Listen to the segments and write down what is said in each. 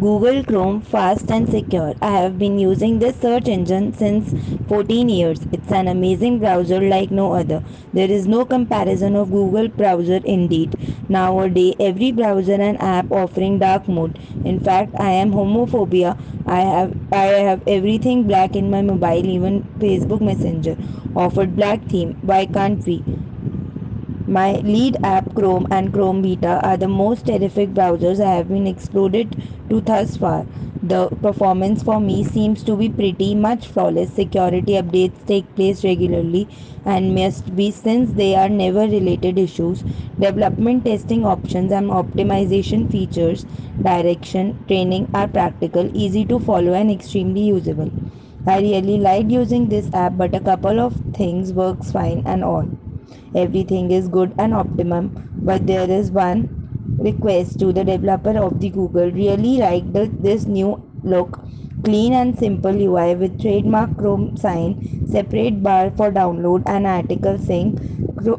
Google Chrome fast and secure. I have been using this search engine since 14 years. It's an amazing browser like no other. There is no comparison of Google browser indeed. Nowadays every browser and app offering dark mode. In fact, I am homophobia. I have I have everything black in my mobile even Facebook Messenger offered black theme. Why can't we? My lead app Chrome and Chrome Beta are the most terrific browsers I have been explored to thus far. The performance for me seems to be pretty much flawless. Security updates take place regularly and must be since they are never related issues. Development testing options and optimization features, direction, training are practical, easy to follow and extremely usable. I really liked using this app but a couple of things works fine and all everything is good and optimum but there is one request to the developer of the google. Really like the, this new look. Clean and simple ui with trademark chrome sign separate bar for download and article sync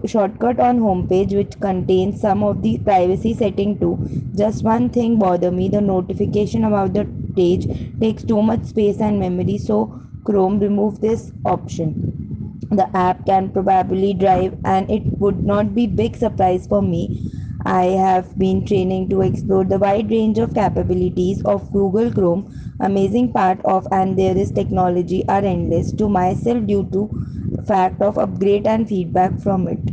shortcut on homepage which contains some of the privacy setting too. Just one thing bother me the notification about the page takes too much space and memory so chrome remove this option. The app can probably drive and it would not be big surprise for me i have been training to explore the wide range of capabilities of google chrome amazing part of and there is technology are endless to myself due to fact of upgrade and feedback from it.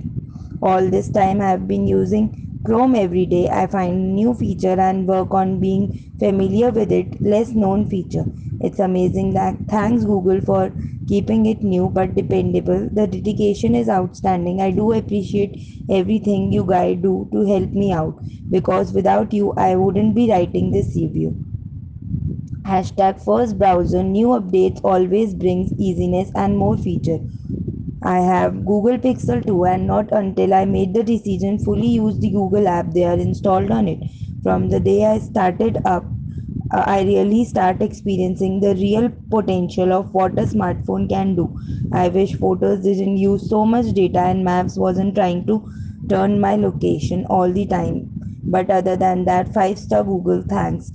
All this time i have been using chrome every day i find new feature and work on being familiar with it less known feature it's amazing that thanks google for keeping it new but dependable. The dedication is outstanding. I do appreciate everything you guys do to help me out because without you, I wouldn't be writing this review. Hashtag first browser new updates always brings easiness and more feature. I have Google Pixel 2 and not until I made the decision fully use the Google app they are installed on it. From the day I started up uh, I really start experiencing the real potential of what a smartphone can do. I wish photos didn't use so much data and maps wasn't trying to turn my location all the time. But other than that, 5 star Google thanks.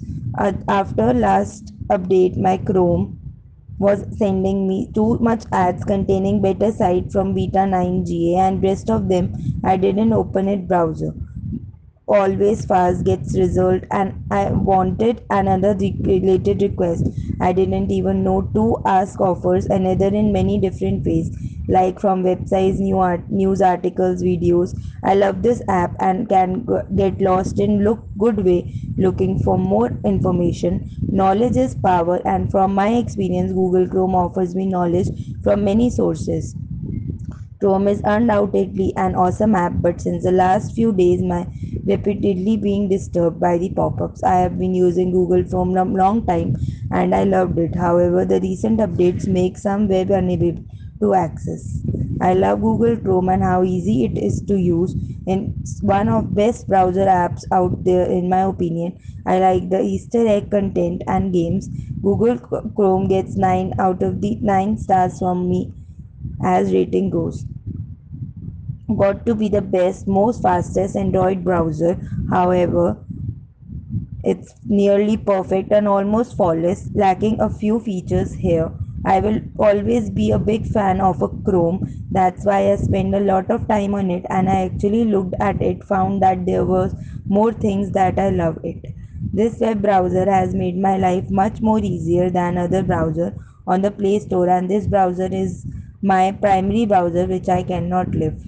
After last update, my Chrome was sending me too much ads containing beta site from beta 9 GA and rest of them I didn't open it browser. Always fast gets result and i wanted another related request. I didn't even know to ask offers another in many different ways like from websites new art news articles videos i love this app and can get lost in look good way looking for more information knowledge is power and from my experience google chrome offers me knowledge from many sources Chrome is undoubtedly an awesome app, but since the last few days, my repeatedly being disturbed by the pop-ups. I have been using Google Chrome a long time and I loved it. However, the recent updates make some web unable to access. I love Google Chrome and how easy it is to use. It's one of best browser apps out there in my opinion. I like the Easter egg content and games. Google Chrome gets 9 out of the 9 stars from me as rating goes got to be the best most fastest android browser however it's nearly perfect and almost flawless lacking a few features here i will always be a big fan of a chrome that's why i spend a lot of time on it and i actually looked at it found that there was more things that i love it this web browser has made my life much more easier than other browser on the play store and this browser is my primary browser which I cannot live.